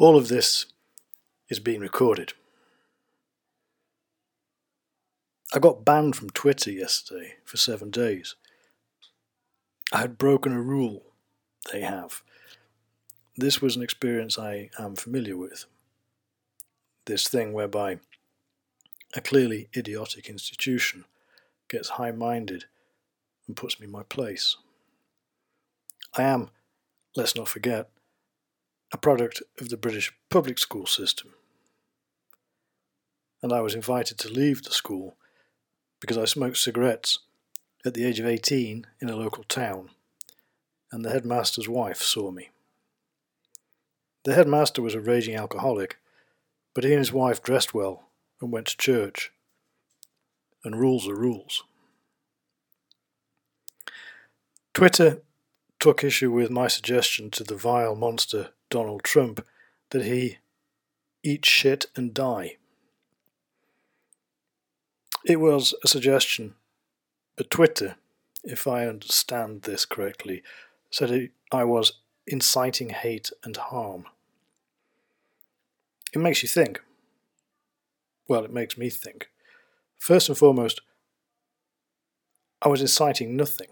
All of this is being recorded. I got banned from Twitter yesterday for seven days. I had broken a rule they have. This was an experience I am familiar with. This thing whereby a clearly idiotic institution gets high minded and puts me in my place. I am, let's not forget, a product of the British public school system. And I was invited to leave the school because I smoked cigarettes at the age of 18 in a local town, and the headmaster's wife saw me. The headmaster was a raging alcoholic, but he and his wife dressed well and went to church. And rules are rules. Twitter took issue with my suggestion to the vile monster Donald Trump that he eat shit and die. It was a suggestion, but Twitter, if I understand this correctly, said I was inciting hate and harm. It makes you think. Well, it makes me think. First and foremost, I was inciting nothing.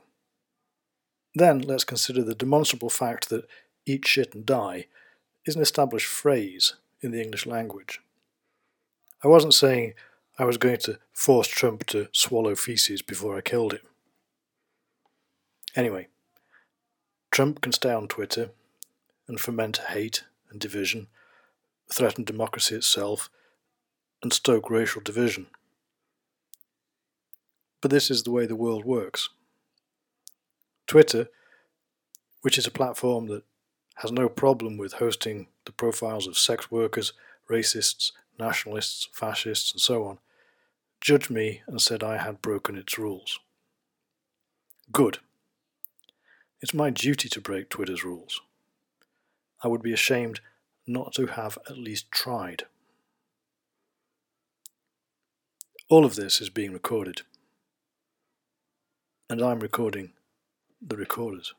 Then let's consider the demonstrable fact that eat shit and die is an established phrase in the English language. I wasn't saying I was going to force Trump to swallow feces before I killed him. Anyway, Trump can stay on Twitter and foment hate and division, threaten democracy itself, and stoke racial division. But this is the way the world works. Twitter, which is a platform that has no problem with hosting the profiles of sex workers, racists, nationalists, fascists, and so on, judged me and said I had broken its rules. Good. It's my duty to break Twitter's rules. I would be ashamed not to have at least tried. All of this is being recorded, and I'm recording the recorders.